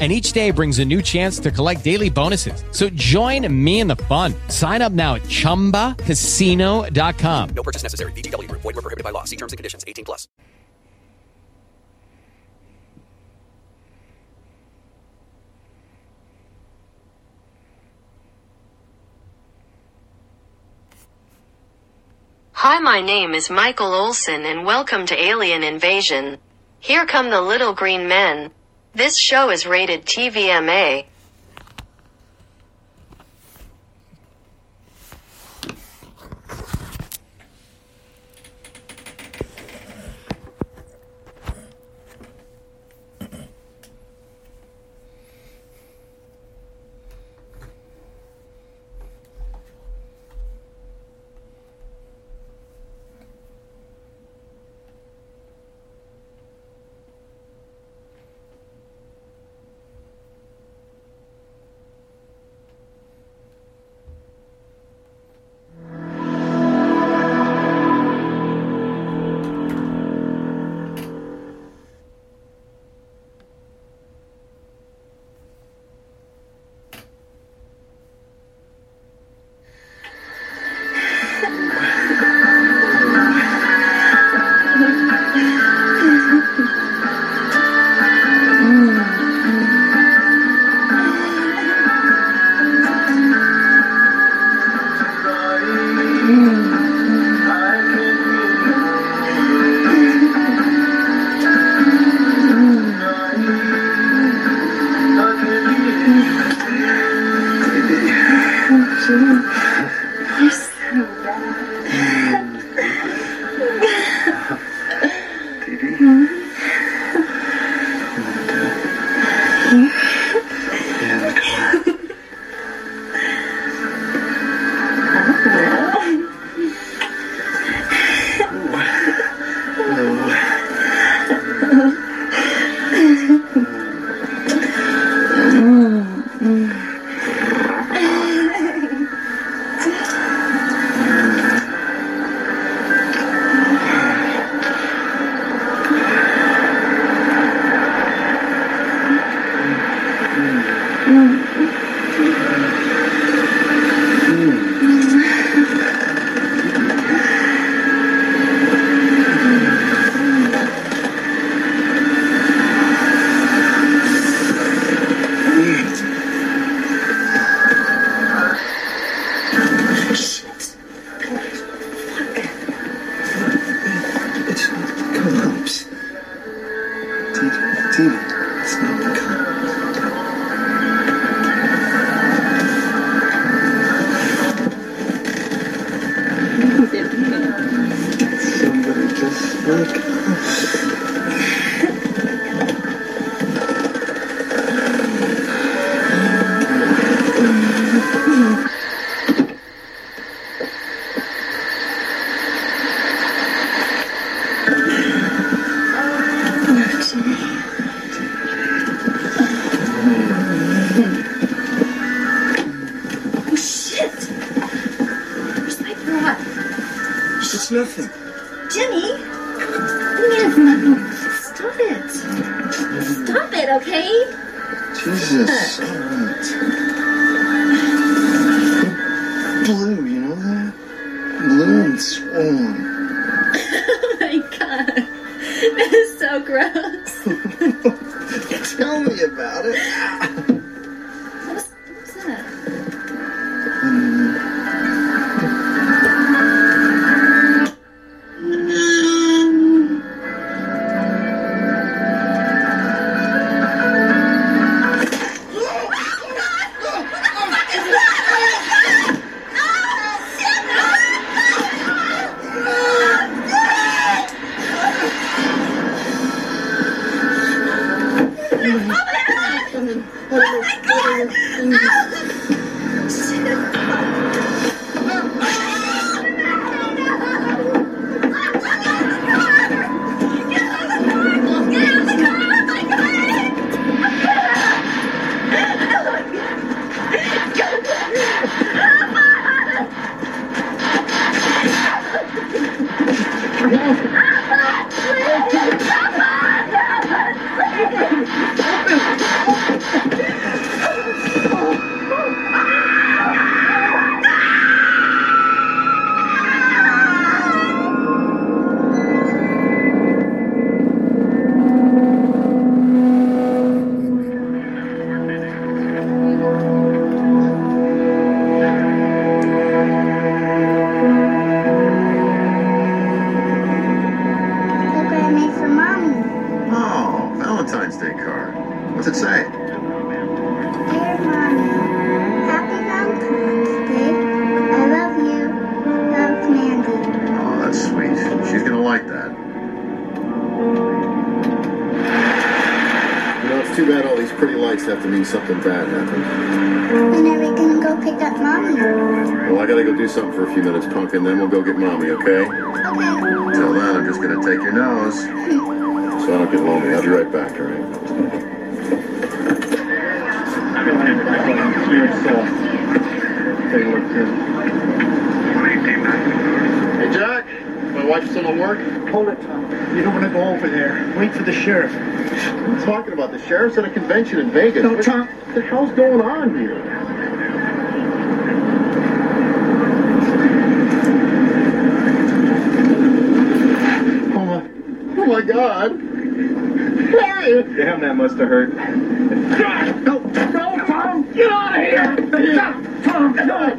and each day brings a new chance to collect daily bonuses. So join me in the fun. Sign up now at ChumbaCasino.com. No purchase necessary. VGW. Void were prohibited by law. See terms and conditions. 18 plus. Hi, my name is Michael Olson and welcome to Alien Invasion. Here come the little green men. This show is rated TVMA. For a few minutes, punk, and then we'll go get mommy, okay? Okay. Till then, I'm just gonna take your nose. So I don't get lonely. I'll be right back, all right? Take a look too. Hey, Jack. My wife's still at work? Hold it, Tom. You don't want to go over there. Wait for the sheriff. What are you talking about? The sheriff's at a convention in Vegas. No, What Tom. the hell's going on here? Homer. Oh my God. Harriet! Damn, that must have hurt. No, no, Tom! Get out of here! Stop, Tom! No!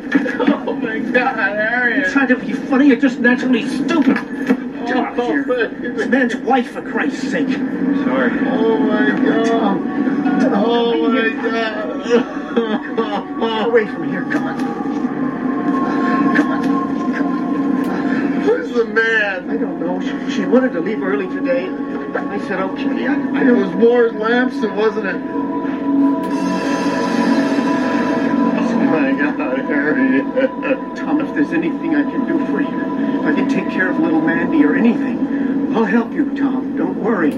Oh my God, Harriet! Trying to be funny, you're just naturally stupid. Here. Oh, This man's wife, for Christ's sake. Sorry. Oh my God. Tom. Oh my God. Get away from here. Come on. Come on. Who's the man? I don't know. She, she wanted to leave early today. Oh, I said, I It was Morris Lamson, wasn't it? Oh my God, Harriet. Tom, if there's anything I can do for you, if I can take care of little Mandy or anything, I'll help you, Tom. Don't worry.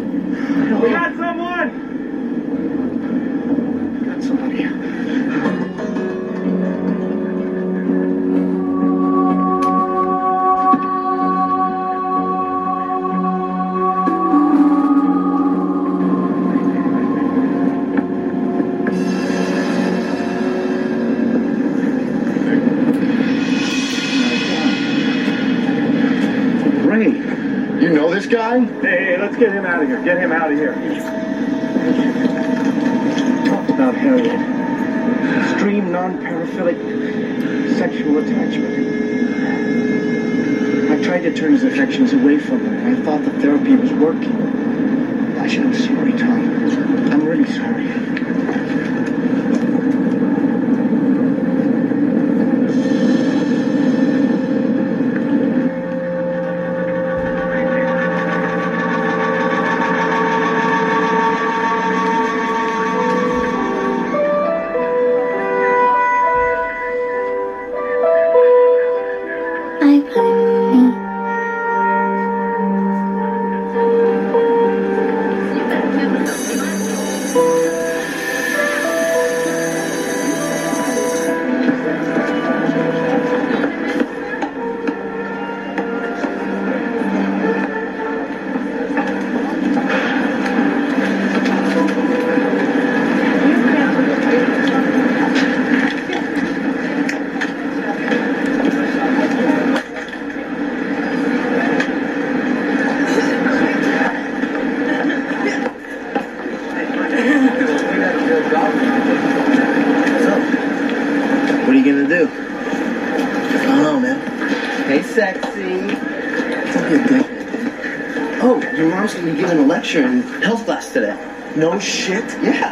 No shit? Yeah.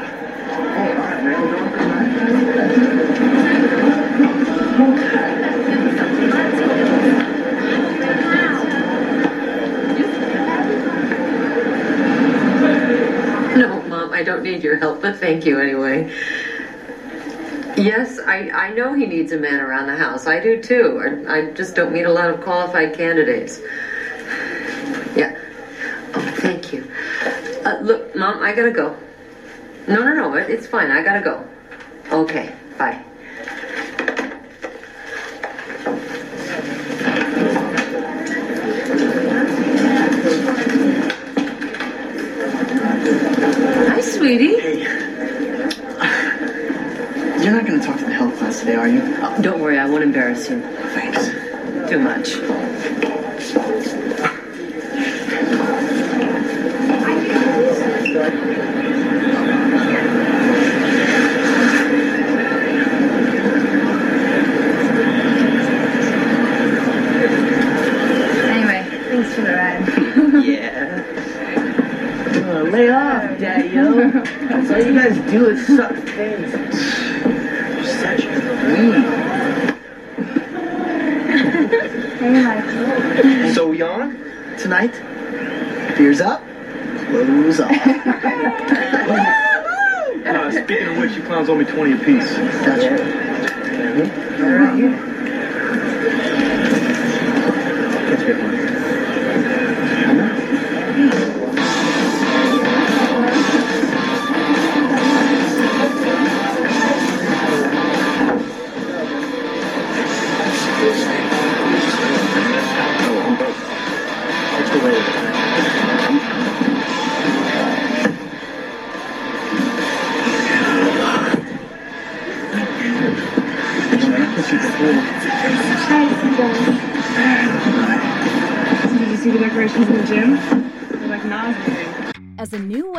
No, Mom, I don't need your help, but thank you anyway. Yes, I, I know he needs a man around the house. I do too. I, I just don't meet a lot of qualified candidates. I gotta go. No, no, no, it, it's fine. I gotta go.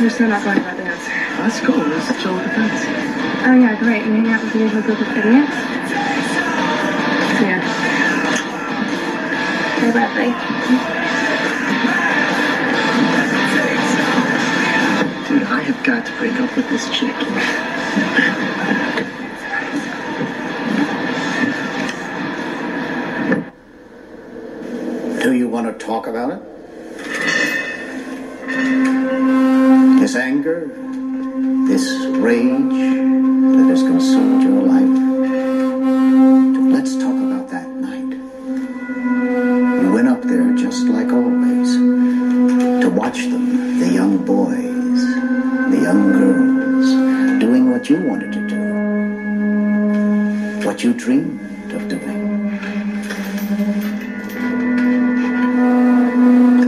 You're still not going to that dance. Let's go. Let's chill with the friends. Oh yeah, great. You hang out with the usual group of idiots? Yeah. Hey, Bradley. Dude, I have got to break up with this chick. Do you want to talk about it? This anger, this rage that has consumed your life. Let's talk about that night. You went up there just like always to watch them, the young boys, the young girls, doing what you wanted to do, what you dreamed of doing.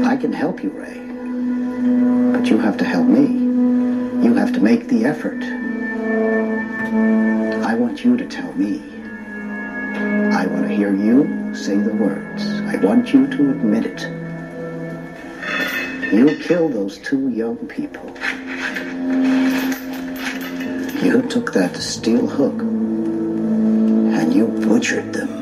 I can help you, Ray. But you have to help me. You have to make the effort. I want you to tell me. I want to hear you say the words. I want you to admit it. You killed those two young people. You took that steel hook and you butchered them.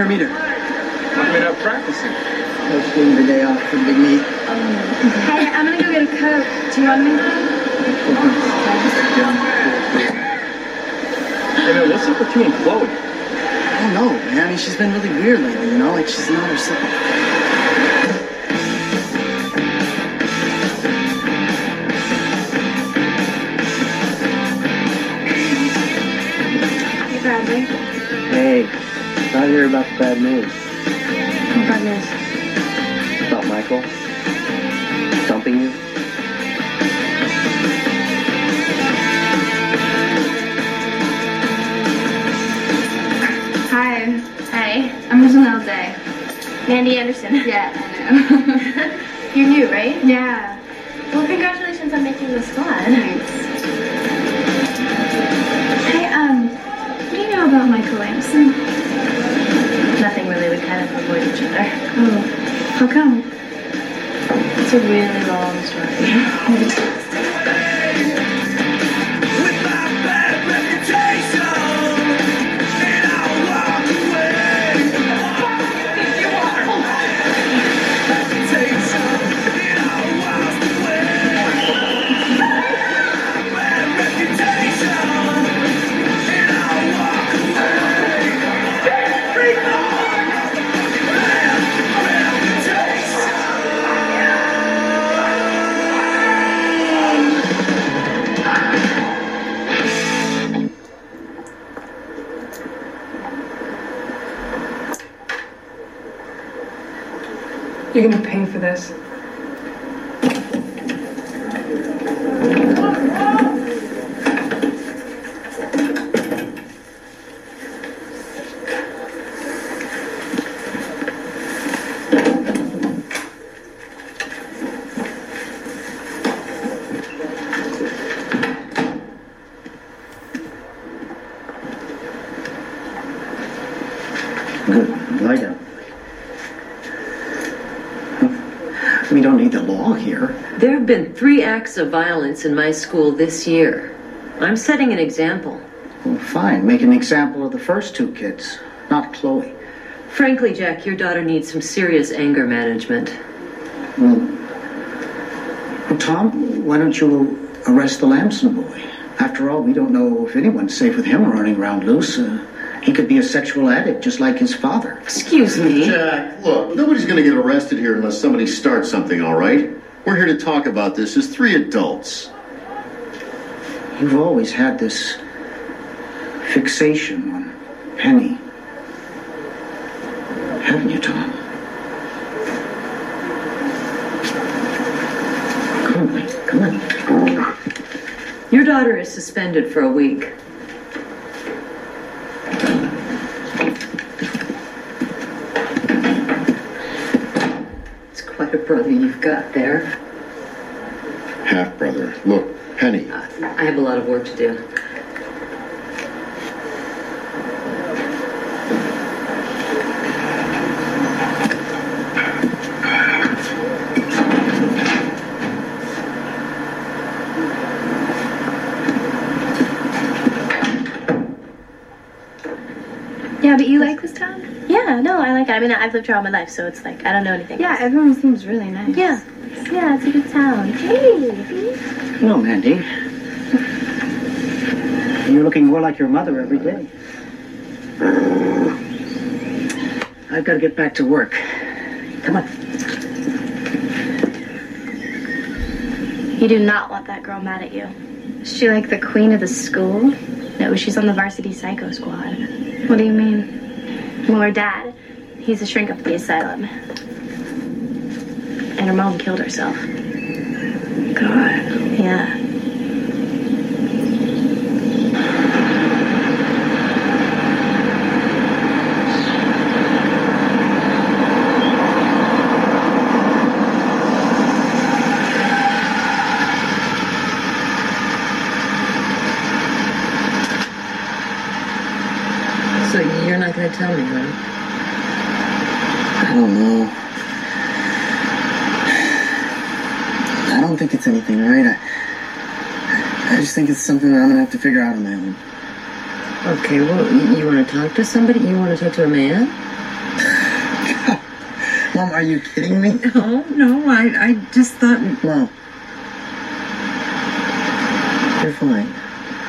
100 meter. How come you're not practicing? I was getting the day off for the big meet. Hey, I'm gonna go get a Coke. Do you want me? Hey, man, what's up with you and Chloe? I don't know, man. I mean, she's been really weird lately, you know? Like, she's not herself. Acts of violence in my school this year. I'm setting an example. Well, fine. Make an example of the first two kids, not Chloe. Frankly, Jack, your daughter needs some serious anger management. Well, well, Tom, why don't you arrest the Lamson boy? After all, we don't know if anyone's safe with him running around loose. Uh, he could be a sexual addict just like his father. Excuse me. Jack, look, nobody's going to get arrested here unless somebody starts something, all right? We're here to talk about this as three adults. You've always had this fixation on Penny. Haven't you, Tom? Come on, Come on. Your daughter is suspended for a week. Quite brother you've got there. Half brother. Look, Penny. Uh, I have a lot of work to do. Yeah, but you like this town? Yeah, no, I like it. I mean, I've lived here all my life, so it's like I don't know anything. Yeah, else. everyone seems really nice. Yeah, yeah, it's a good town. Hey, No, Mandy. You're looking more like your mother every day. I've got to get back to work. Come on. you do not want that girl mad at you. Is she like the queen of the school? No, she's on the varsity psycho squad. What do you mean? Well, her dad, he's a shrink up at the asylum, and her mom killed herself. God. Yeah. So you're not going to tell me, huh? I don't know. I don't think it's anything, right? I, I just think it's something that I'm gonna have to figure out on my own. Okay, well, you, you want to talk to somebody? You want to talk to a man? Mom, are you kidding me? No, no, I, I just thought. No. You're fine,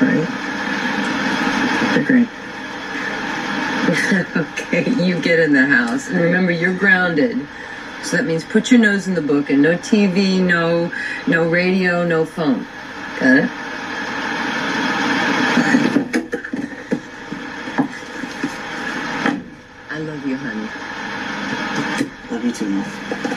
right? You're great. okay, you get in the house. And remember, you're grounded. So that means put your nose in the book and no TV, no no radio, no phone. Got it? I love you, honey. Love you too, Mom.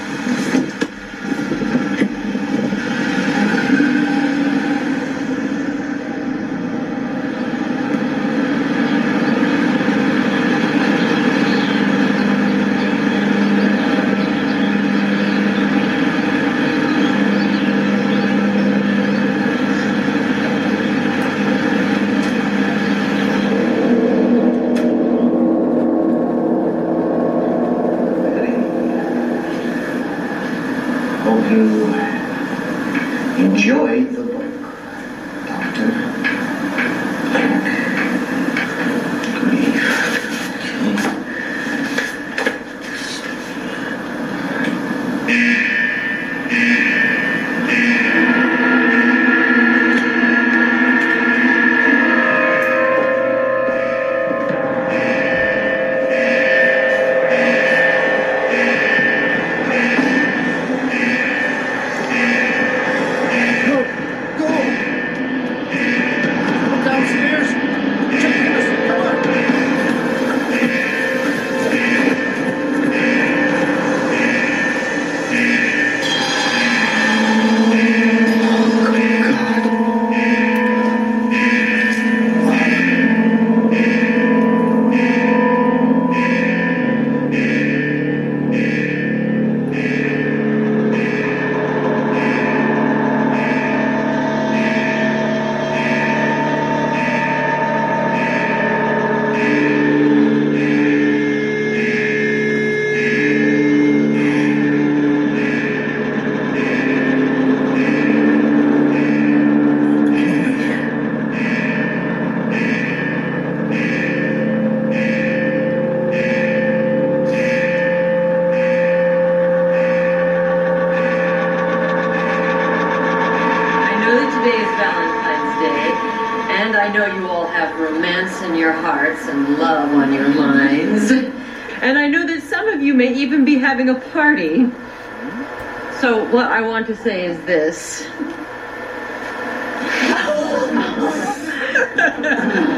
Want to say is this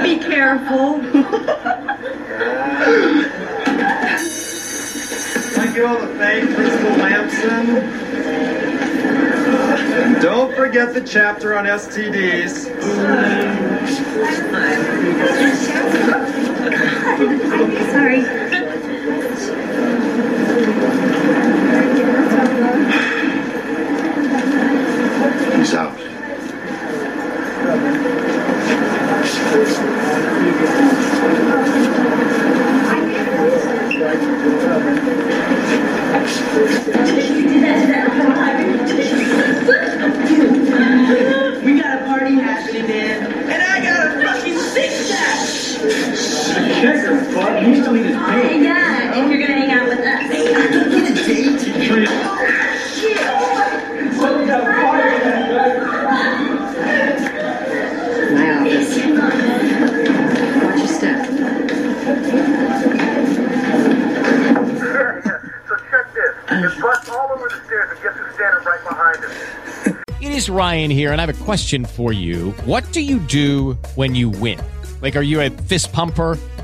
Be careful. I get all the thanks, Principal Lamson? Don't forget the chapter on STDs. Kicker, bud. You still need his. Yeah, if you're gonna hang out with us. I can get a date. My office. Watch your step. So check this. It busts all over the stairs and guess who's standing right behind us? It is Ryan here, and I have a question for you. What do you do when you win? Like, are you a fist pumper?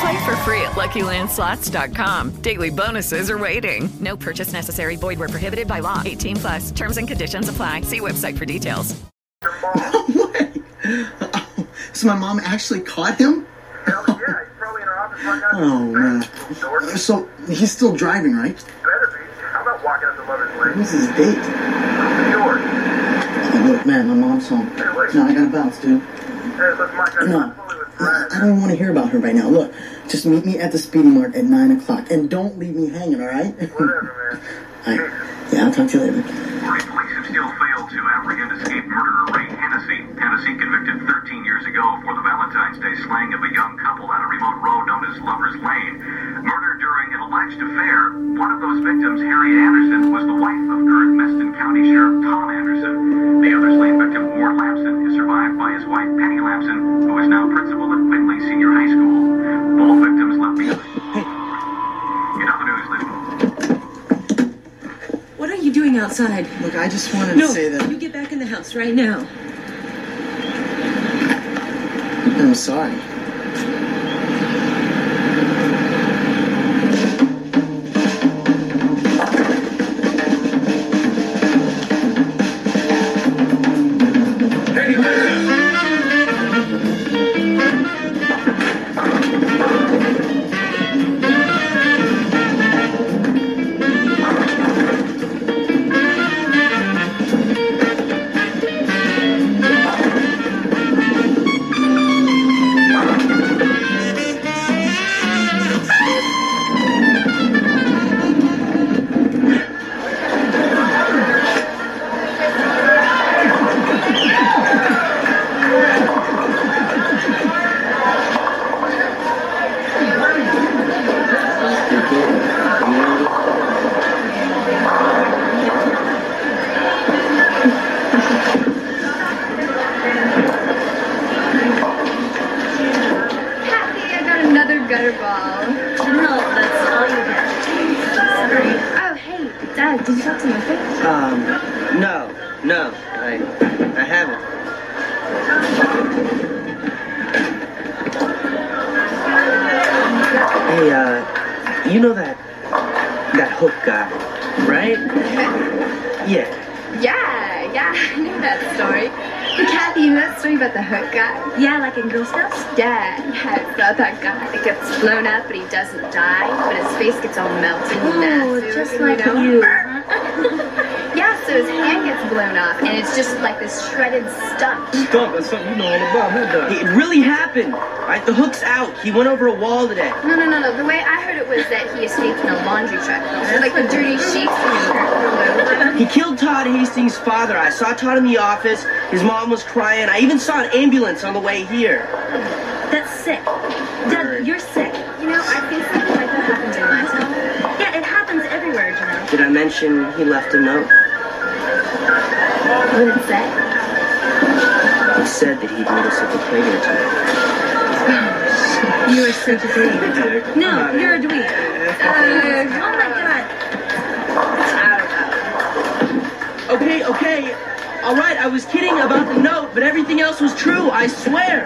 Play for free at LuckyLandSlots.com. Daily bonuses are waiting. No purchase necessary. Void where prohibited by law. 18 plus. Terms and conditions apply. See website for details. So my mom actually caught him? Oh man. So he's still driving, right? How about walking up the lover's lane? Who's his date? Yours. Oh, look, man, my mom's home. No, I gotta bounce, dude. Hey, look, Mike, I'm No, I don't want to hear about her right now. Look, just meet me at the Speedy Mart at 9 o'clock. And don't leave me hanging, all right? Whatever, man. all right. Yeah, I'll talk to you later. Police have still failed to apprehend escaped murderer Ray Hennessy. Hennessy convicted 13 years ago for the Valentine's Day slaying of a young couple at a remote road known as Lover's Lane. Murdered during an alleged affair. One of those victims, Harriet Anderson, was the wife of current Meston County Sheriff Tom Anderson. The other slain victim, Ward Lamson, is survived by his wife Penny Lamson, who is now principal at Quinley Senior High School. Both victims left behind. Hey. In other news, Liz What are you doing outside? Look, I just wanted no, to say that you get back in the house right now. I'm sorry. Something you know all about, huh, It really happened. Right, the hook's out. He went over a wall today. No, no, no, no. The way I heard it was that he escaped in a laundry truck. There's like the dirty sheets and He killed Todd Hastings' father. I saw Todd in the office. His mom was crying. I even saw an ambulance on the way here. That's sick. Doug, you're sick. You know, I think something like that happens in my town. Yeah, it happens everywhere, you know. Did I mention he left a note? What did it say? Said that he'd meet us at the playground tonight. You are such a dweeb. No, you're a dweeb. Uh, oh my god. Okay, okay. All right, I was kidding about the note, but everything else was true. I swear.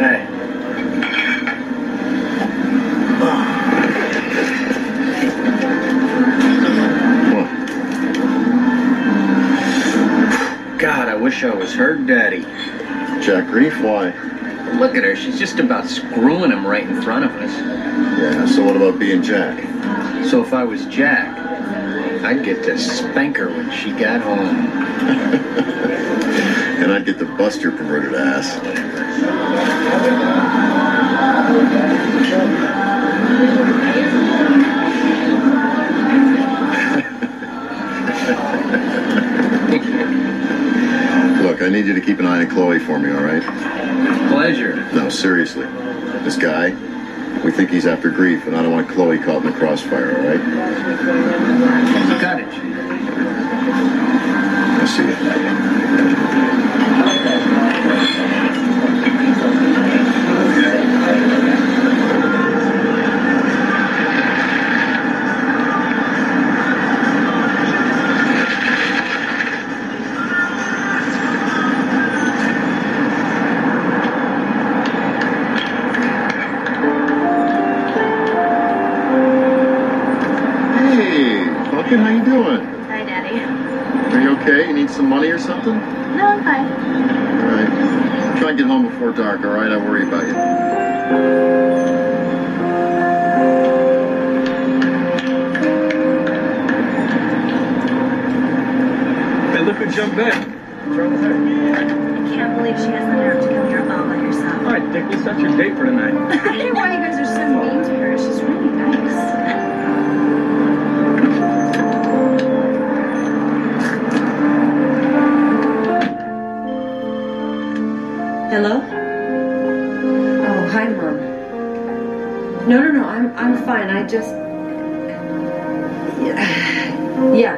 Hey. God, I wish I was her daddy. Jack Reef, why? Look at her. She's just about screwing him right in front of us. Yeah, so what about being Jack? So if I was Jack, I'd get to spank her when she got home. And I'd get to bust your perverted ass. Look, I need you to keep an eye on Chloe for me, all right? Pleasure. No, seriously. This guy, we think he's after grief, and I don't want Chloe caught in the crossfire, all right? Got it. I see you. Before dark, all right? I worry about you. Just yeah, yeah.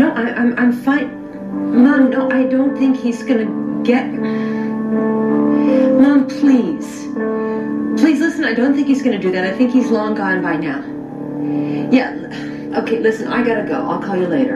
No, I, I'm I'm fine. Mom, no, I don't think he's gonna get. Mom, please, please listen. I don't think he's gonna do that. I think he's long gone by now. Yeah. Okay, listen. I gotta go. I'll call you later.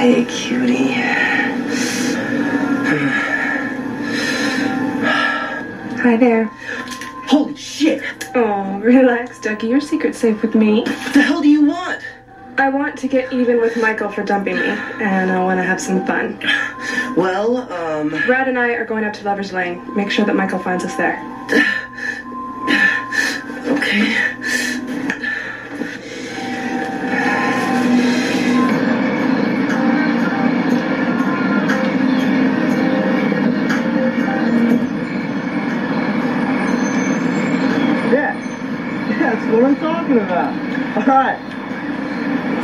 Hey, cutie. Hi there. Holy shit! Oh, relax, Dougie. Your secret's safe with me. What the hell do you want? I want to get even with Michael for dumping me, and I want to have some fun. Well, um. Brad and I are going up to Lover's Lane. Make sure that Michael finds us there. All right.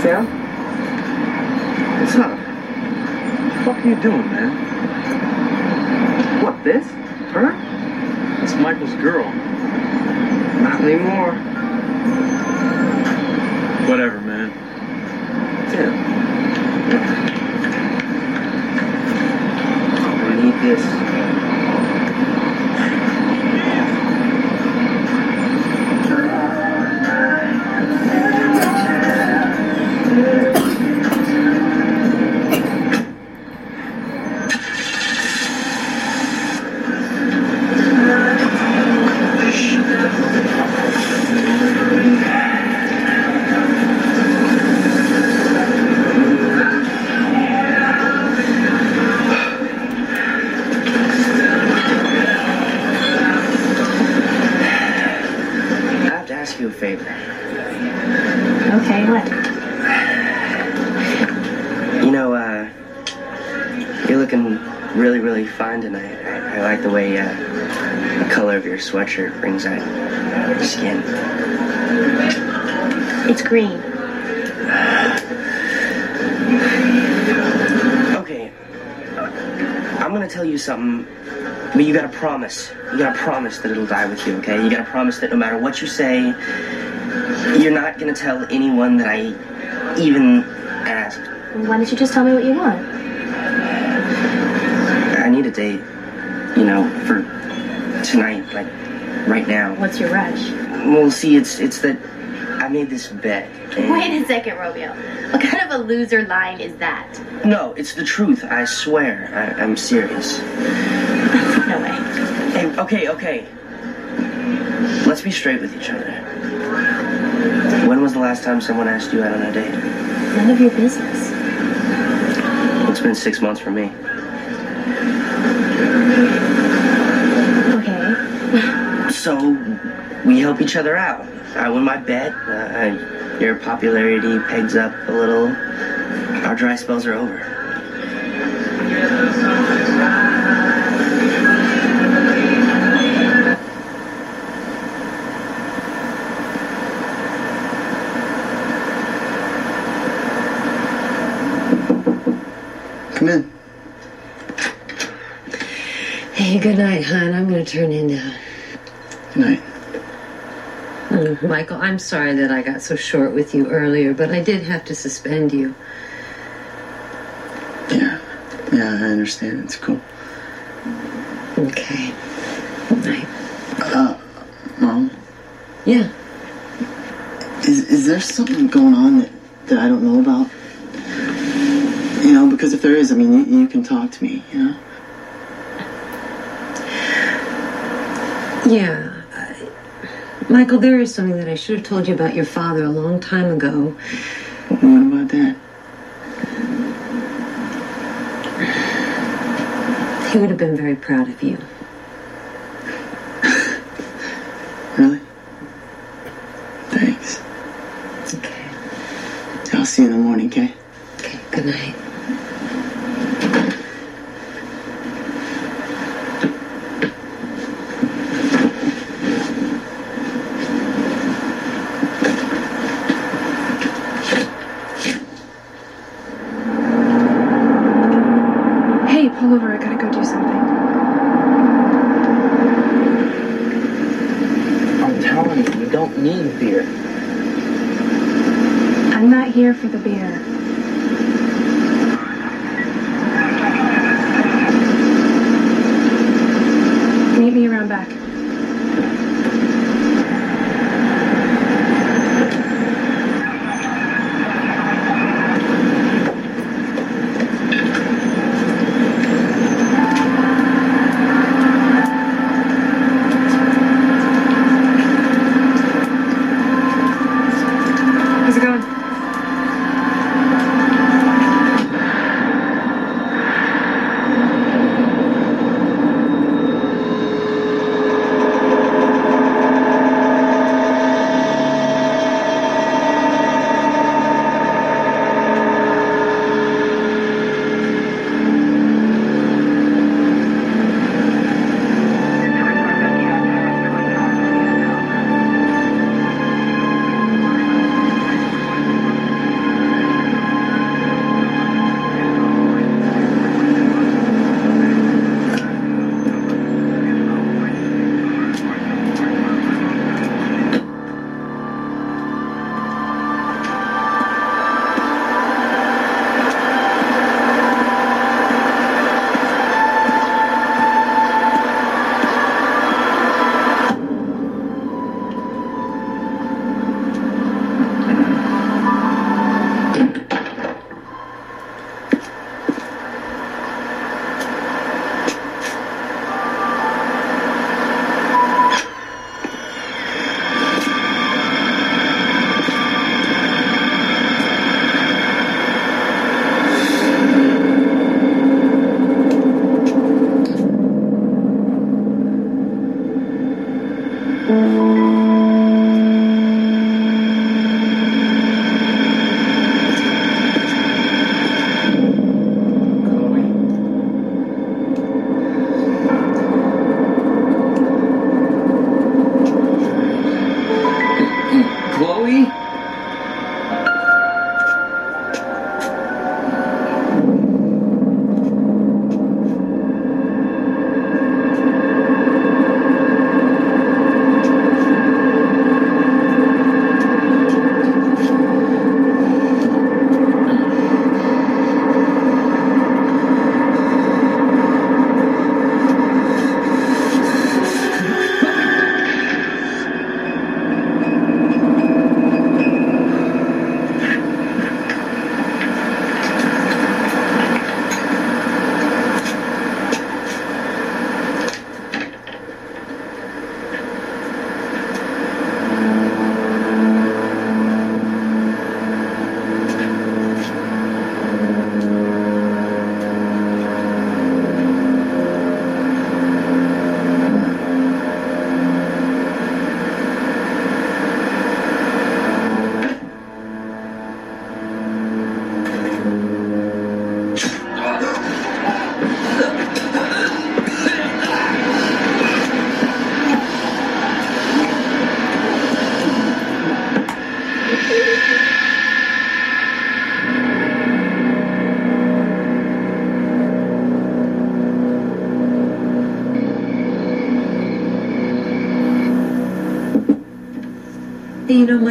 Sam? What's up? What the fuck are you doing, man? What, this? Her? That's Michael's girl. Not anymore. Whatever, man. Sam. I need this. Sweatshirt brings your skin. It's green. Okay, I'm gonna tell you something, but you gotta promise. You gotta promise that it'll die with you, okay? You gotta promise that no matter what you say, you're not gonna tell anyone that I even asked. Why don't you just tell me what you want? I need a date, you know, for tonight, like right now. What's your rush? Well, see, it's it's that I made this bet. Wait a second, Romeo. What kind of a loser line is that? No, it's the truth. I swear. I, I'm serious. No way. Hey, okay, okay. Let's be straight with each other. When was the last time someone asked you out on a date? None of your business. It's been six months for me. Okay. So we help each other out. I win my bet. Uh, your popularity pegs up a little. Our dry spells are over. Come in. Hey, good night, hon. I'm going to turn in now. Night. Mm, Michael, I'm sorry that I got so short with you earlier, but I did have to suspend you. Yeah. Yeah, I understand. It's cool. Okay. Good night. Uh, Mom, Yeah. is, is there something going on that, that I don't know about? You know, because if there is, I mean, you, you can talk to me, you know? Yeah. Michael, there is something that I should have told you about your father a long time ago. What about that? He would have been very proud of you.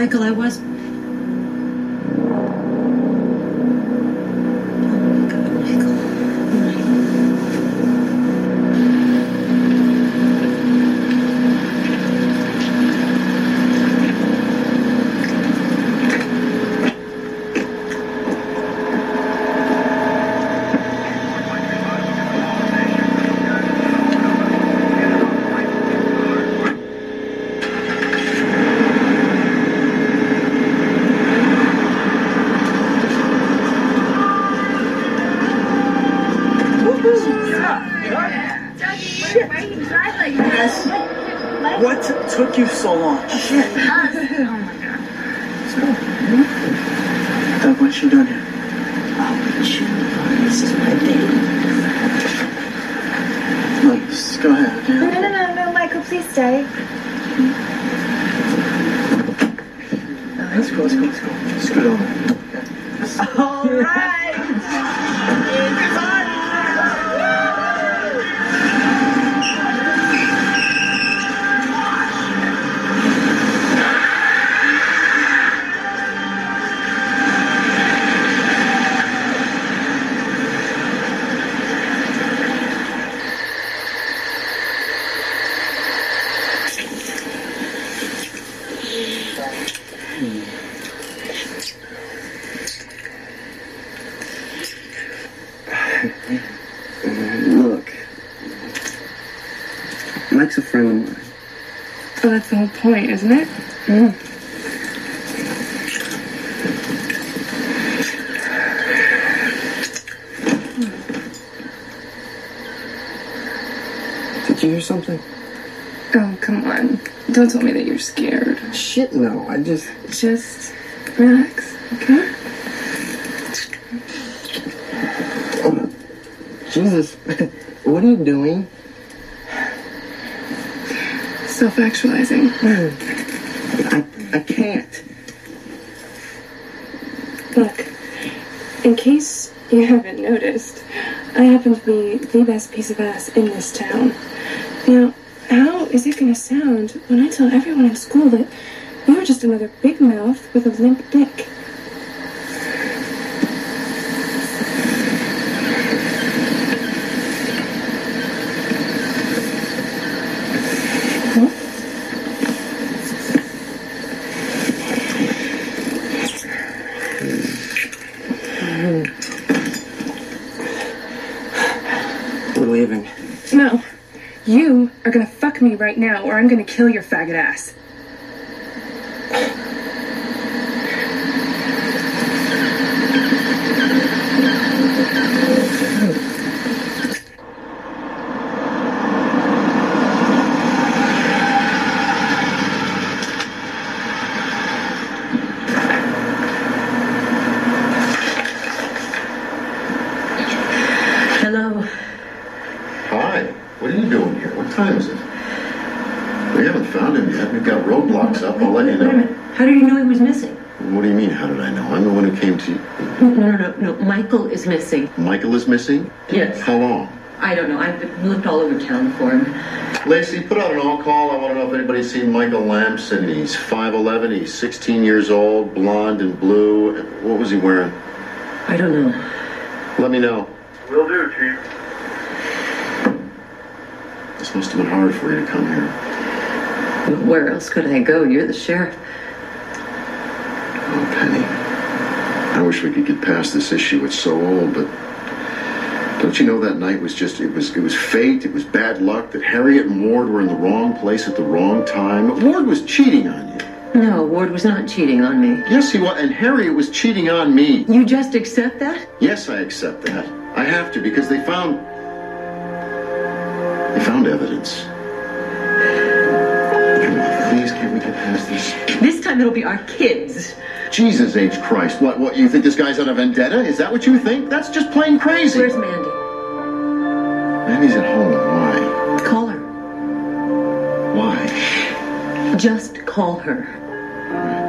Michael, I was. Isn't it? Mm. Did you hear something? Oh, come on. Don't tell me that you're scared. Shit, no. I just. Just relax, okay? Oh, Jesus. what are you doing? Self actualizing. I, I can't. Look, in case you haven't noticed, I happen to be the best piece of ass in this town. Now, how is it going to sound when I tell everyone in school that you're just another big mouth with a limp dick? We're leaving. No. You are gonna fuck me right now, or I'm gonna kill your faggot ass. Hello. Hi. What are you doing here? What time is it? We haven't found him yet. We've got roadblocks up. I'll let you know. How did you know he was missing? What do you mean, how did I know? I'm the one who came to you. No, no, no, no. Michael is missing. Michael is missing? Yes. How long? I don't know. I've looked all over town for him. Lacey, put out an all call. I want to know if anybody's seen Michael Lamson. He's 5'11, he's 16 years old, blonde and blue. What was he wearing? I don't know. Let me know. Will do, Chief. This must have been hard for you to come here. Where else could I go? You're the sheriff. Oh, Penny. I wish we could get past this issue. It's so old, but don't you know that night was just it was it was fate, it was bad luck that Harriet and Ward were in the wrong place at the wrong time. Ward was cheating on you. No, Ward was not cheating on me. Yes, he was, and Harriet was cheating on me. You just accept that? Yes, I accept that. I have to because they found they found evidence. Past this? This time it'll be our kids. Jesus H. Christ. What, what, you think this guy's on a vendetta? Is that what you think? That's just plain crazy. Where's Mandy? Mandy's at home. Why? Call her. Why? Just call her.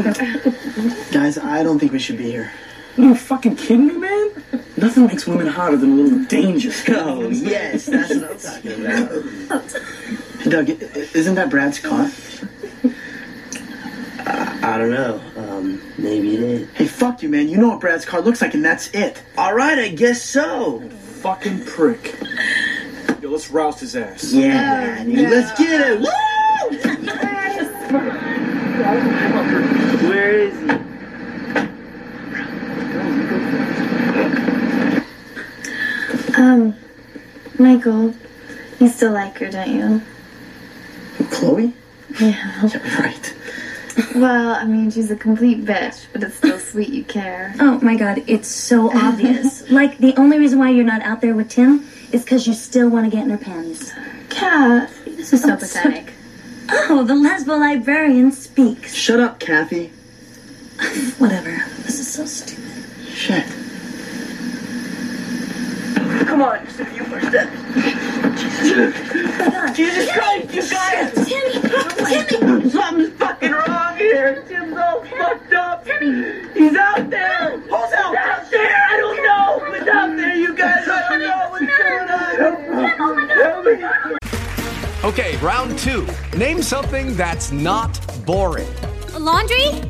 Guys, I don't think we should be here. Are You fucking kidding me, man? Nothing makes women hotter than a little danger. Oh, yes, that's what I'm talking about. Doug, isn't that Brad's car? I, I don't know. Um, maybe it is. Hey, fuck you, man. You know what Brad's car looks like, and that's it. All right, I guess so. Fucking prick. Yo, let's roust his ass. Yeah, dude, let's get it. Woo! Where is he? Um, Michael, you still like her, don't you? Chloe? Yeah. right. Well, I mean, she's a complete bitch, but it's still sweet you care. Oh my god, it's so obvious. like, the only reason why you're not out there with Tim is because you still want to get in her pants. Cat, this is so Oh, pathetic. Oh, the lesbo librarian speaks. Shut up, Kathy. Whatever. This is so stupid. Shit. Come on, just a few more steps. Jesus Christ, you guys! Timmy! Timmy! Something's fucking wrong here. Tim's all fucked up. Timmy! He's out there! Who's out? out there? I don't know! Who's out there, you guys? I don't know what's going on. Oh Help me. Okay, round two. Name something that's not boring. A laundry?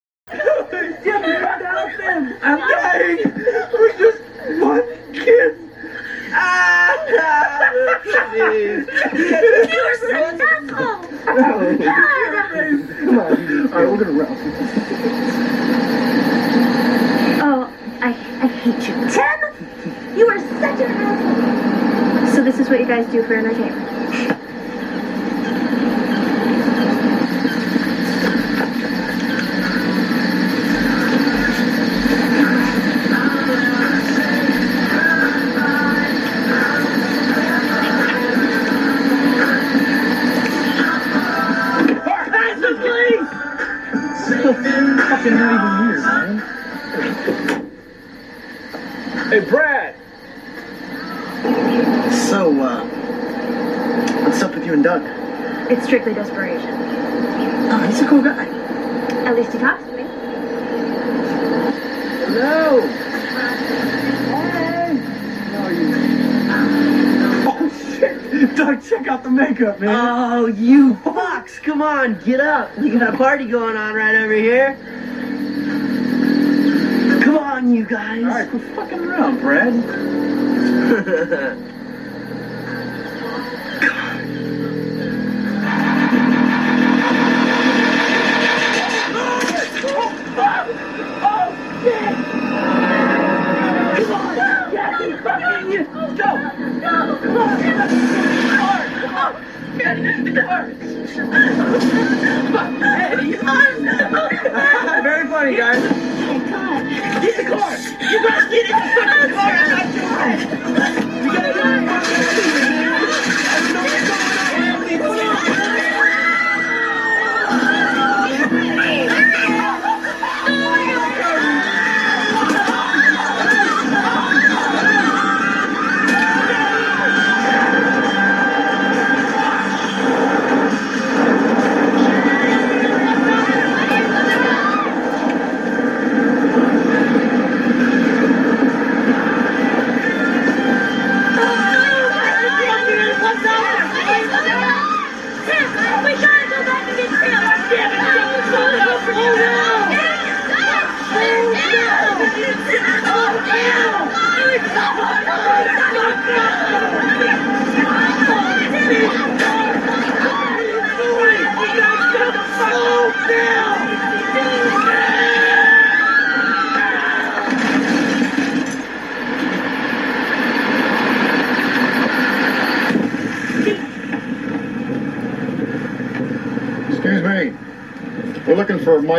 Get me! I'm dying! We're just one kid! Ah! Please! You were such an! Come on. All right, we're gonna roust Oh, I, I hate you. Tim! You are such an asshole! So this is what you guys do for entertainment? Fucking not even here, man. Hey, Brad! So, uh, what's up with you and Doug? It's strictly desperation. Oh, he's a cool guy. At least he talks to me. Hello! Hey! How are you? Oh, shit! Doug, check out the makeup, man. Oh, you fucks! Come on, get up. We got a party going on right over here. On, you guys. All right, quit fucking around, Brad. Very funny, guys. You guys get in the fucking car.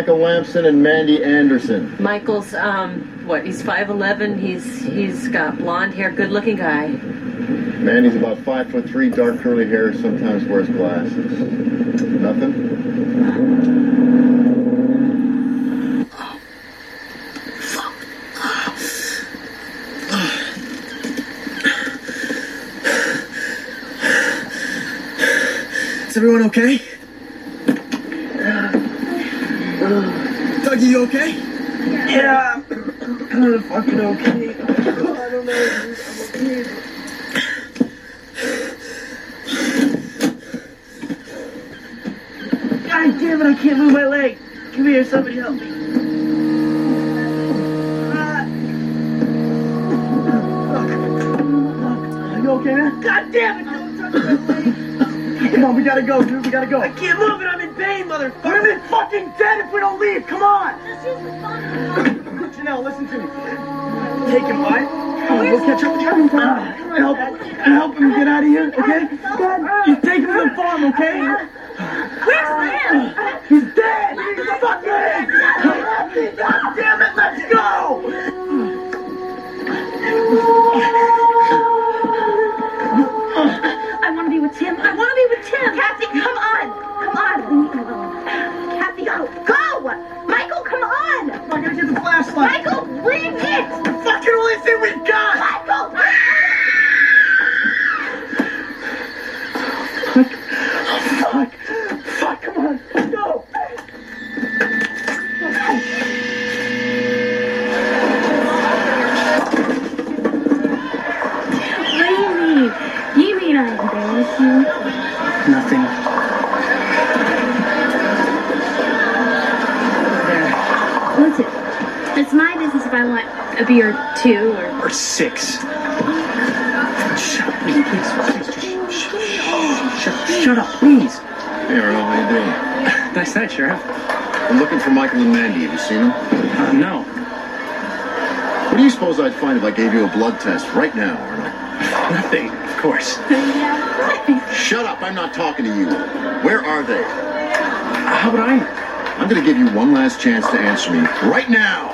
Michael Lamson and Mandy Anderson. Michael's, um, what, he's 5'11, he's, he's got blonde hair, good looking guy. Mandy's about five foot three, dark curly hair, sometimes wears glasses. Nothing? Is everyone okay? Two or. Or six. Shut up, please, please, please. Just sh- sh- shut, shut up, please. Hey, Arnold, how you doing? Nice night, Sheriff. I'm looking for Michael and Mandy. Have you seen them? Uh, no. What do you suppose I'd find if I gave you a blood test right now, Arnold? Nothing, of course. Shut up, I'm not talking to you. Where are they? How would I? I'm gonna give you one last chance to answer me right now.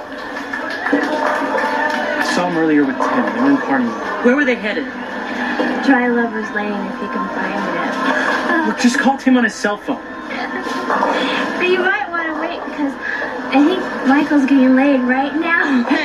I saw them earlier with Tim. They were in party. Where were they headed? Try Lover's Lane if you can find it. Look, uh, just call Tim on his cell phone. But you might want to wait because I think Michael's getting laid right now.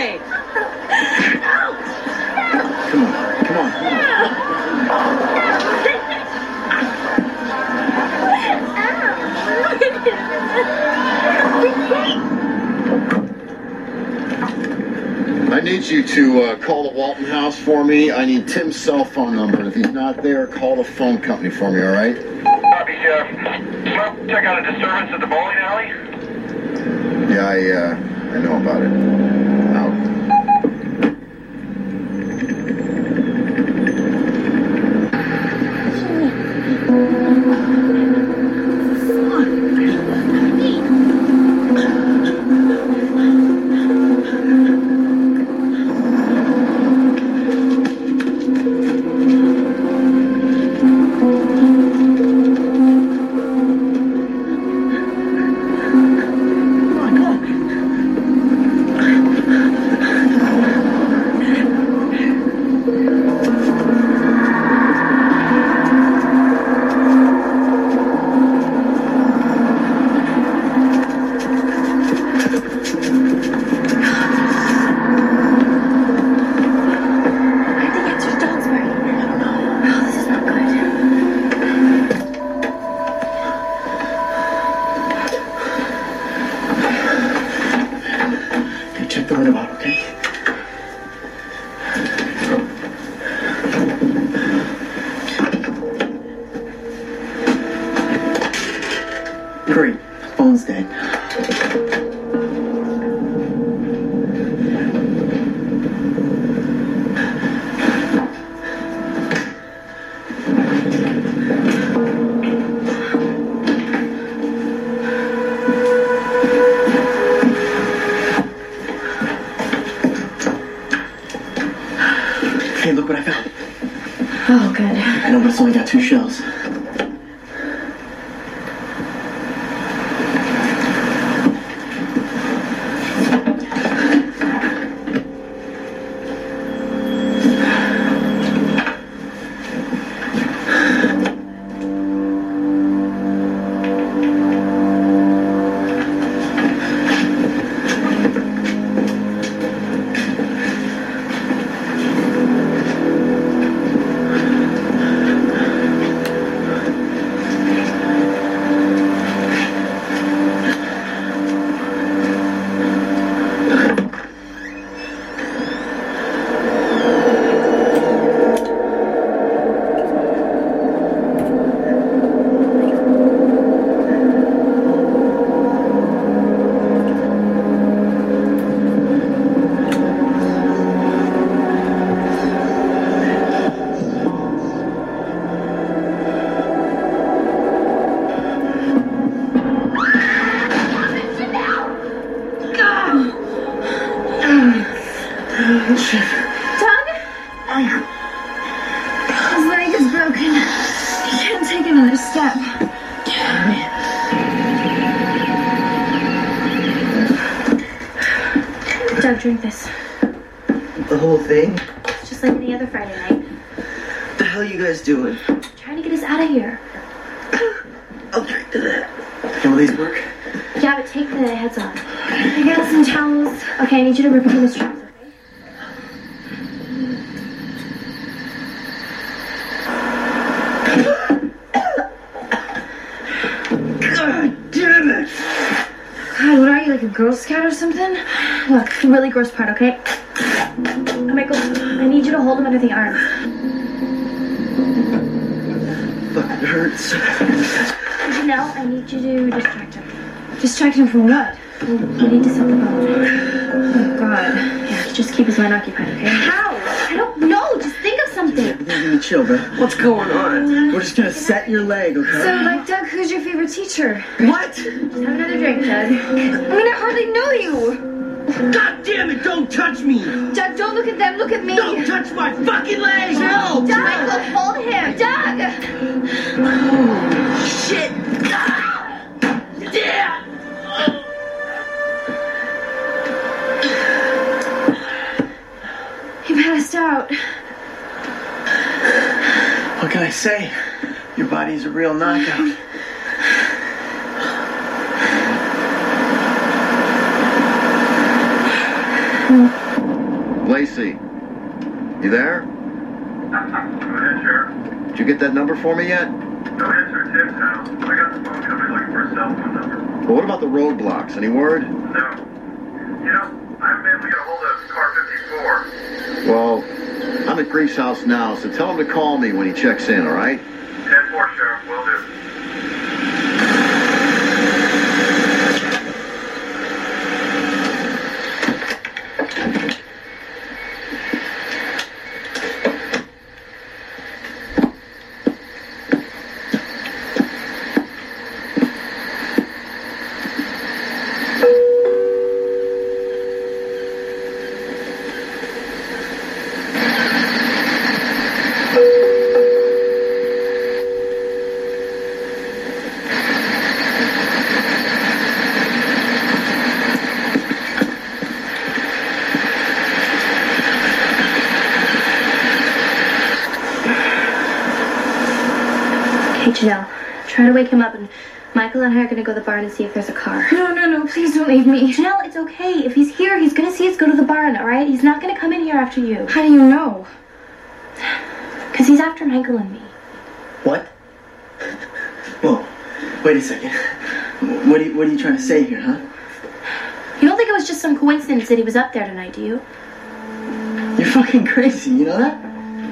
need you to uh, call the Walton House for me. I need Tim's cell phone number. And if he's not there, call the phone company for me, all right? Copy. Smoke, check out a disturbance at the bowling alley. Yeah, I, uh, I know about it. Phone's dead. Hey, look what I found. Oh, good. I know, but it's only got two shells. Distract him from what? Well, we need to set the boat. Oh, God. Yeah, just keep his mind occupied, okay? How? I don't know. Just think of something. Give me chill, bro. What's going on? We're just gonna set your leg, okay? So, like, Doug, who's your favorite teacher? What? Just have another drink, Doug. I mean, I hardly know you. God damn it, don't touch me! Doug, don't look at them. Look at me. Don't touch my fucking leg! No! Say? Your body's a real knockout. Lacey, you there? Ahead, Sheriff. Did you get that number for me yet? No answer house. I got the phone company looking for a cell phone number. Well, what about the roadblocks? Any word? No. You know, I haven't been able to get a hold of car 54. Well, I'm at Grief's house now, so tell him to call me when he checks in, all right? 10-4, Sheriff. Will do. Hey, Janelle, try to wake him up, and Michael and I are gonna go to the barn and see if there's a car. No, no, no, please don't leave me. Janelle, it's okay. If he's here, he's gonna see us go to the barn, all right? He's not gonna come in here after you. How do you know? Because he's after Michael and me. What? Whoa. Wait a second. What are you, what are you trying to say here, huh? You don't think it was just some coincidence that he was up there tonight, do you? You're fucking crazy, you know that?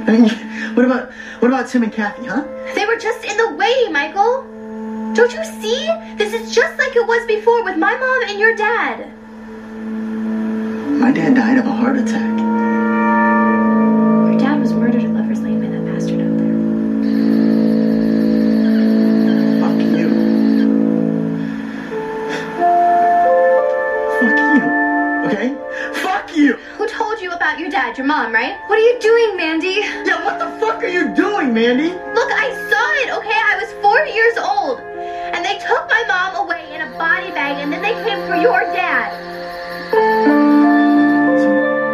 I mean, what about what about Tim and Kathy, huh? They were just in the way, Michael. Don't you see? This is just like it was before with my mom and your dad. My dad died of a heart attack. Your dad was murdered at Lover's Lane by that bastard out there. Fuck you. Fuck you. Okay? Fuck you! Who told you about your dad? Your mom, right? What are you doing, Mandy? Yeah, what the fuck are you doing, Mandy? Look, I saw it, okay? I was four years old. Took my mom away in a body bag, and then they came for your dad.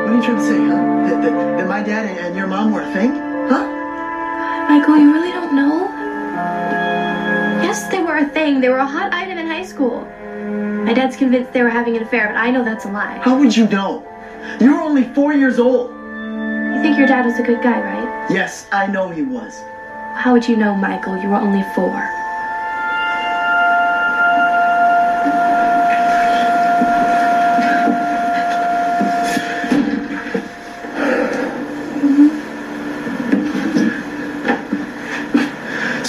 What are you trying to say, huh? That, that, that my dad and, and your mom were a thing? Huh? Michael, you really don't know? Yes, they were a thing. They were a hot item in high school. My dad's convinced they were having an affair, but I know that's a lie. How would you know? You were only four years old. You think your dad was a good guy, right? Yes, I know he was. How would you know, Michael? You were only four.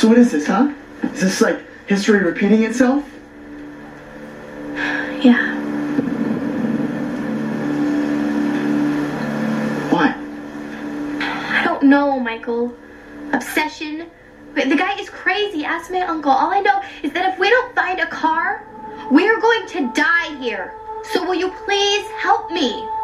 So what is this, huh? Is this like history repeating itself? Yeah. Why? I don't know, Michael. Obsession. The guy is crazy. Ask my uncle. All I know is that if we don't find a car, we're going to die. going to die here. So will you please help me?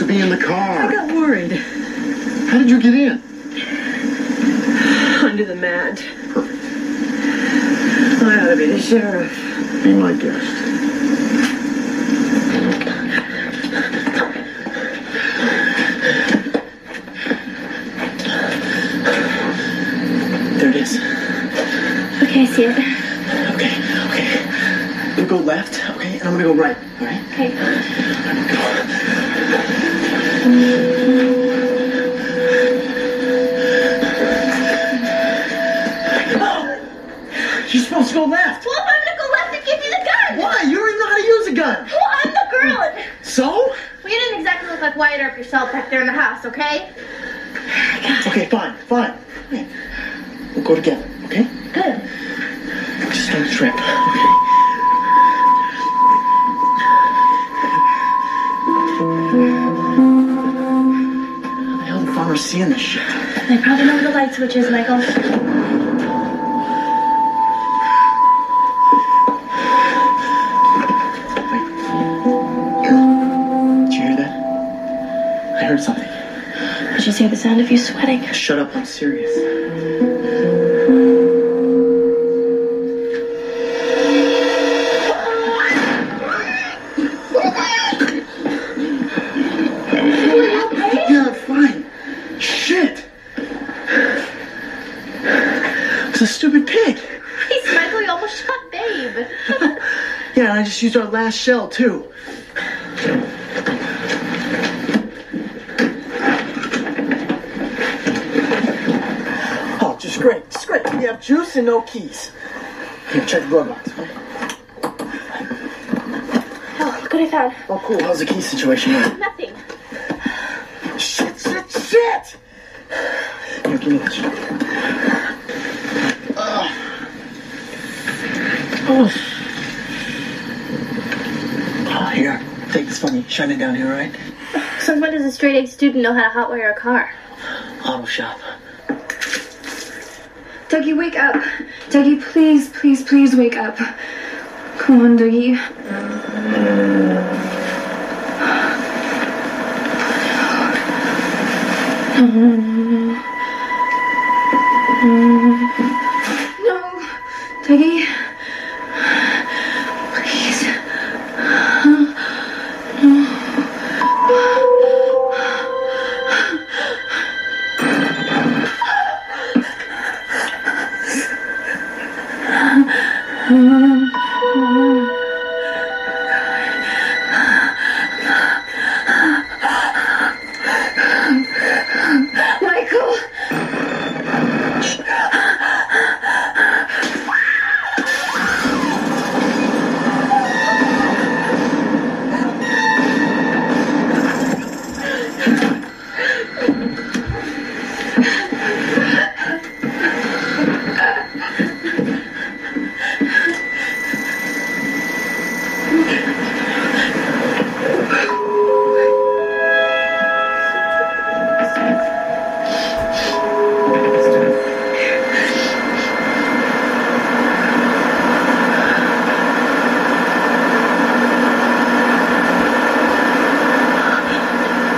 To be in the car. Back there in the house, okay? Okay, fine, fine. Okay. We'll go together, okay? Good. Just don't trip, okay? How the hell the farmer's seeing this shit? They probably know where the light switch is, Michael. Hear the sound of you sweating. Shut up, I'm serious. Yeah, fine. Shit! It's a stupid pig. Please, Michael, you almost shot Babe. Yeah, and I just used our last shell, too. Oh, just great. Just great. Juice and no keys. Here, check the glove box. Oh, look what I found. Oh, cool. How's the key situation? Nothing. Shit, shit, shit! Here, give me that shit. Oh. Oh, here. Take this me. Shine it down here, right? Since when does a straight A student know how to hotwire a car? Auto shop. Dougie, wake up. Dougie, please, please, please wake up. Come on, Dougie.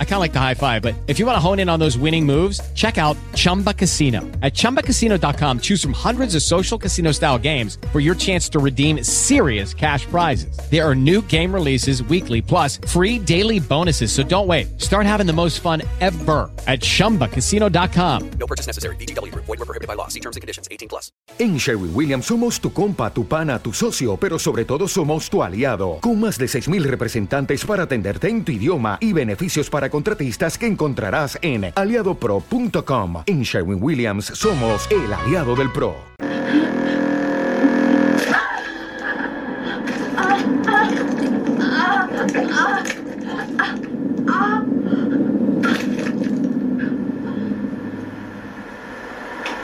I kind of like the high five, but if you want to hone in on those winning moves, check out Chumba Casino. At chumbacasino.com, choose from hundreds of social casino style games for your chance to redeem serious cash prizes. There are new game releases weekly, plus free daily bonuses. So don't wait. Start having the most fun ever at chumbacasino.com. No purchase necessary. VGW Group. Void were prohibited by law. See terms and conditions. 18 plus. En Sherwin Williams somos tu compa, tu pana, tu socio, pero sobre todo somos tu aliado, con más de 6.000 representantes para atenderte en tu idioma y beneficios para contratistas que encontrarás en aliadopro.com. En Sherwin Williams somos el aliado del PRO.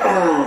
Ah.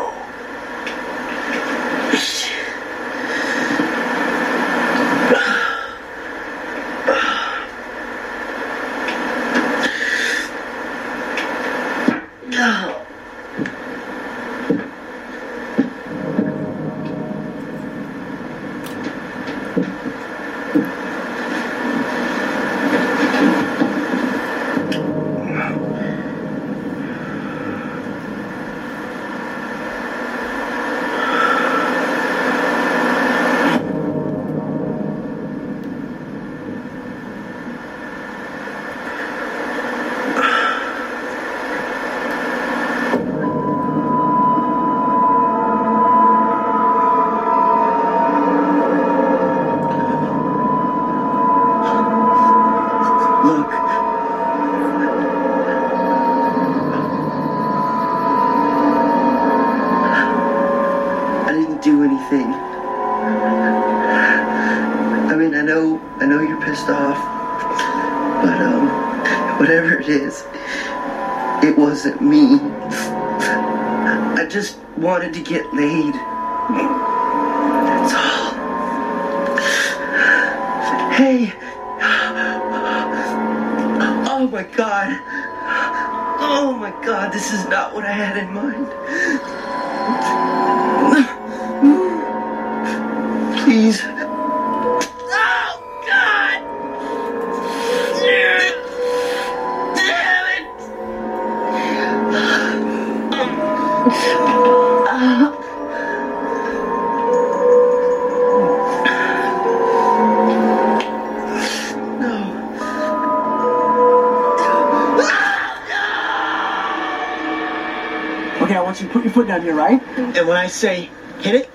putting on here, right? And when I say hit it,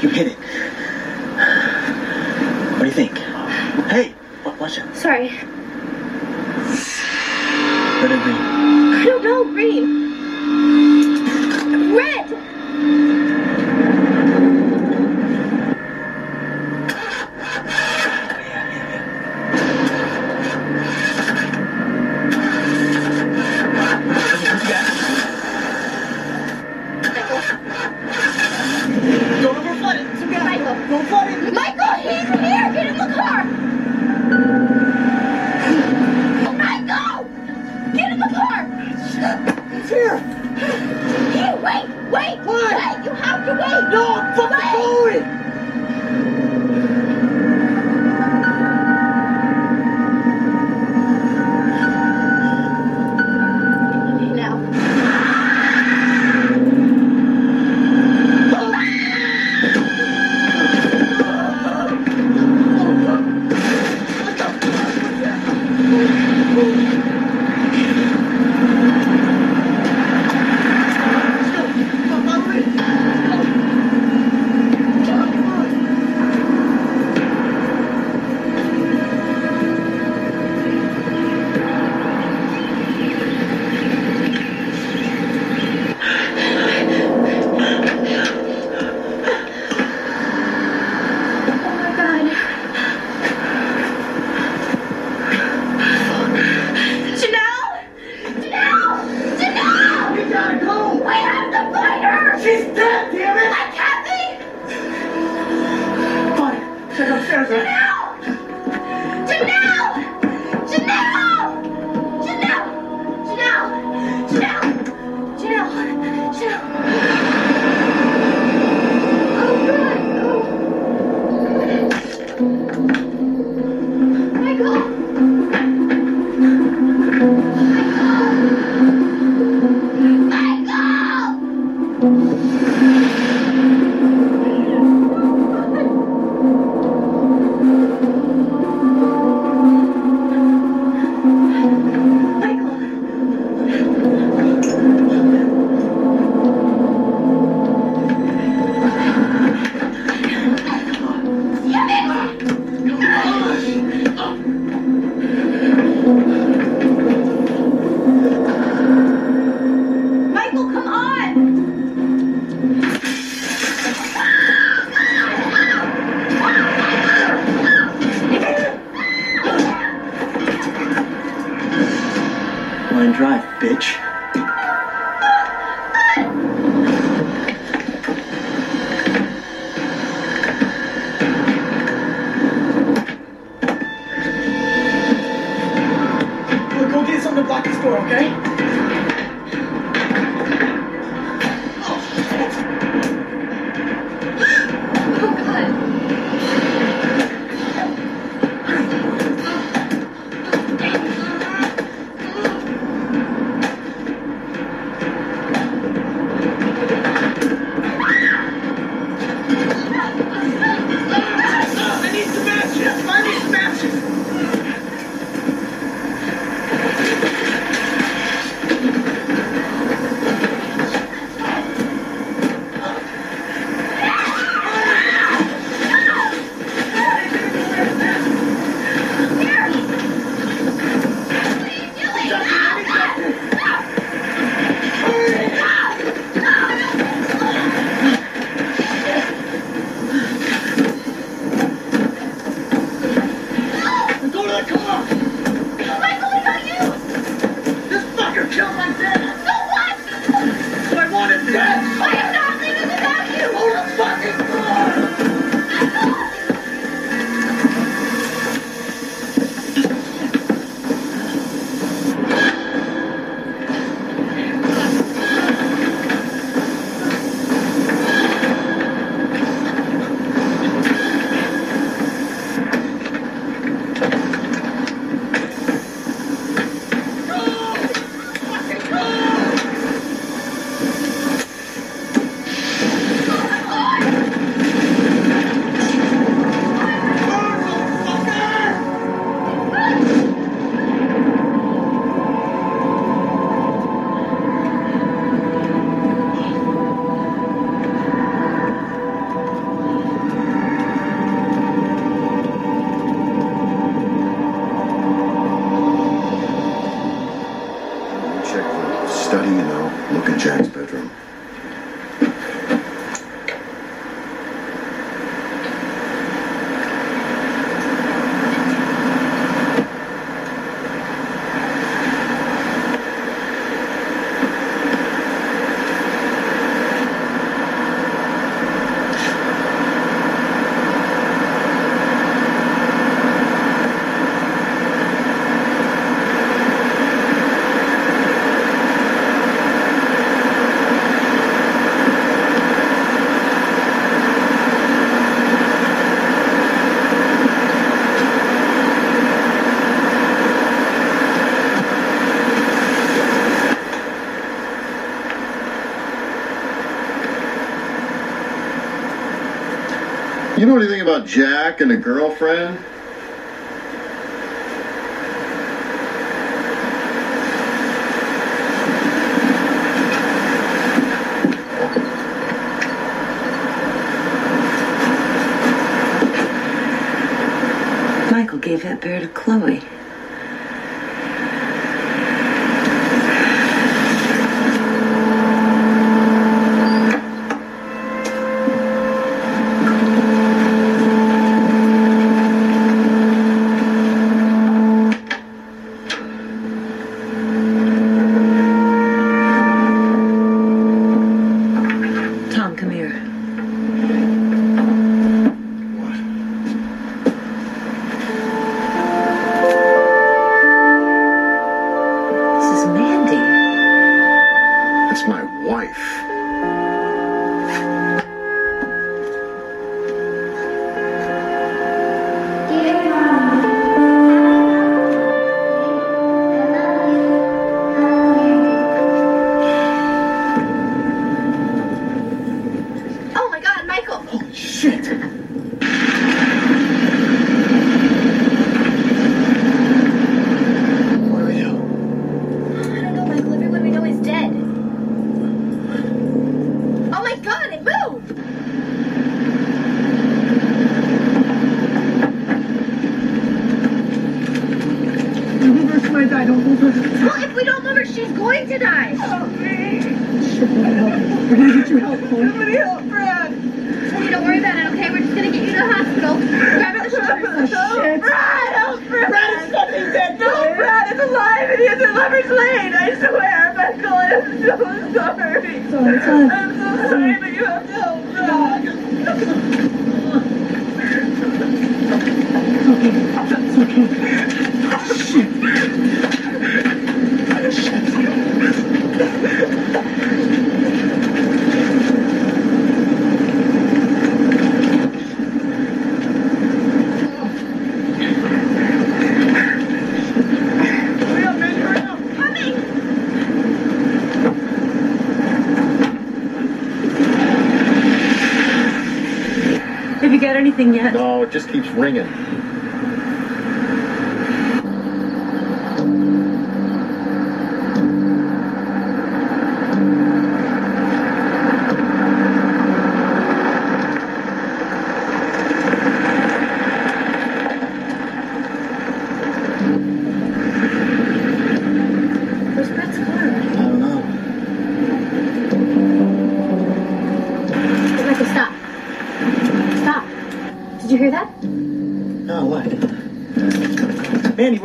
you hit it. What do you think? Hey, watch out. Sorry. Let it. Jack and a girlfriend. You get anything yet? No, it just keeps ringing.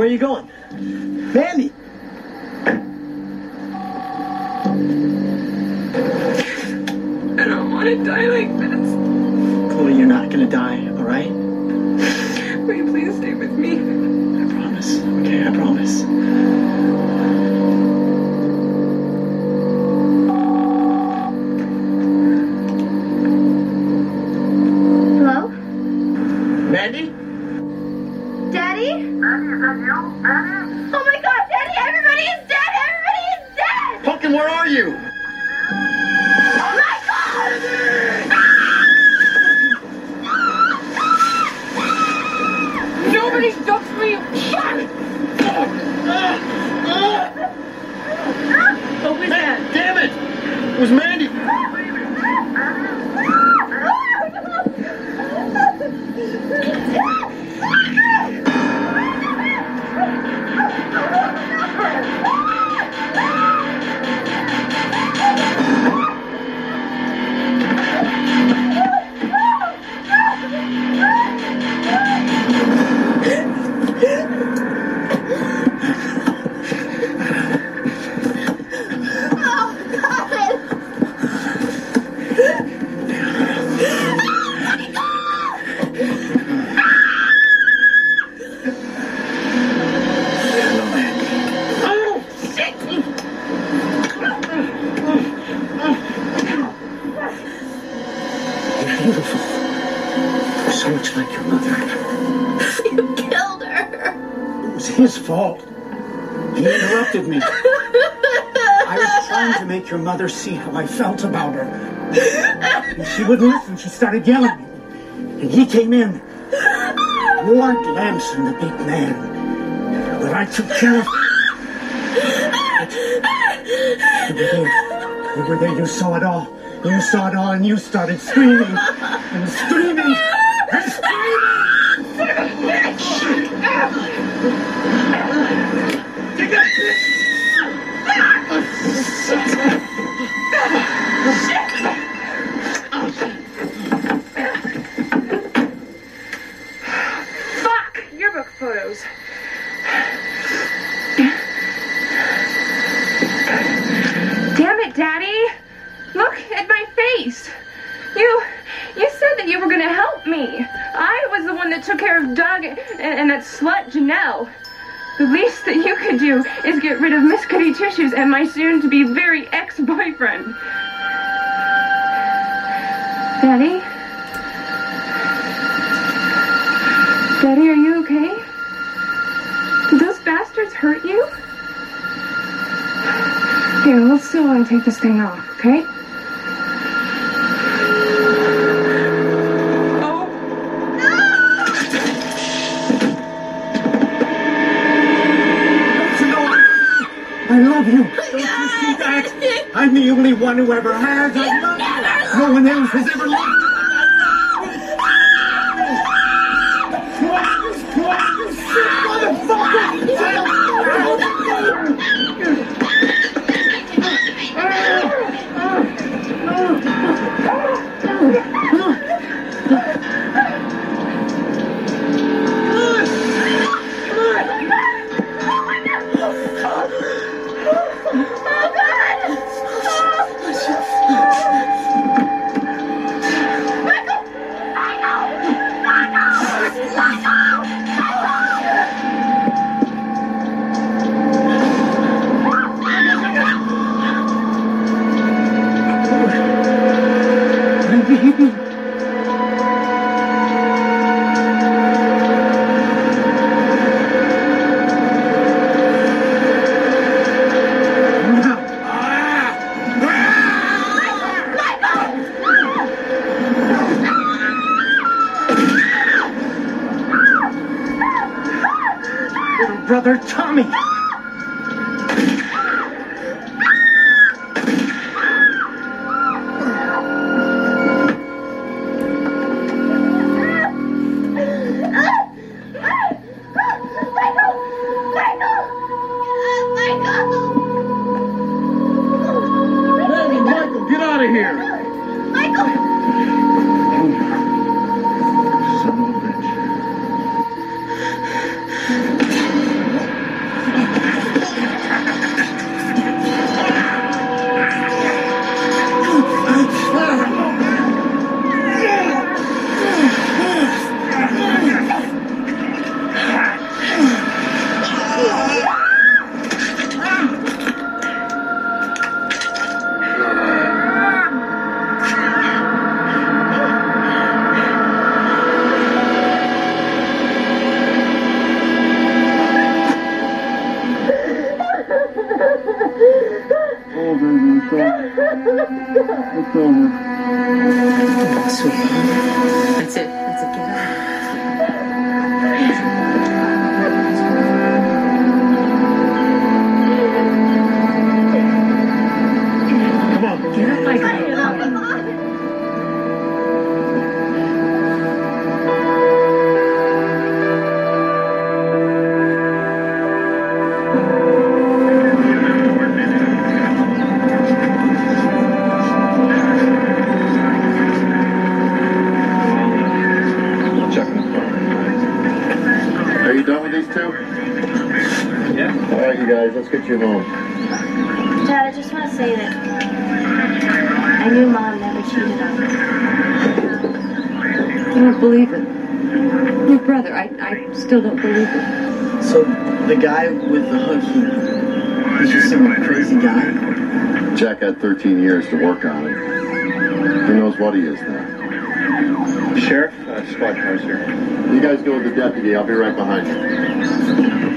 are you going? Your mother see how I felt about her. And she wouldn't listen. She started yelling. And he came in. Aren't Lamson, the big man. But I took care of there. You were there. You saw it all. You saw it all and you started screaming Fuck! Yearbook photos. Damn it, Daddy! Look at my face. You, you said that you were gonna help me. I was the one that took care of Doug and, that slut Janelle. The least that you could do is get rid of Miss Tissues and my soon-to-be very ex-boyfriend. Daddy? Daddy, are you okay? Did those bastards hurt you? Here, let's still to take this thing off, okay? Only one who ever has. I love you. No one else has ever loved you. That's Jack 13 years to work on it. Who knows what he is now? Sheriff, uh, squad cars here. You guys go with the deputy. I'll be right behind you.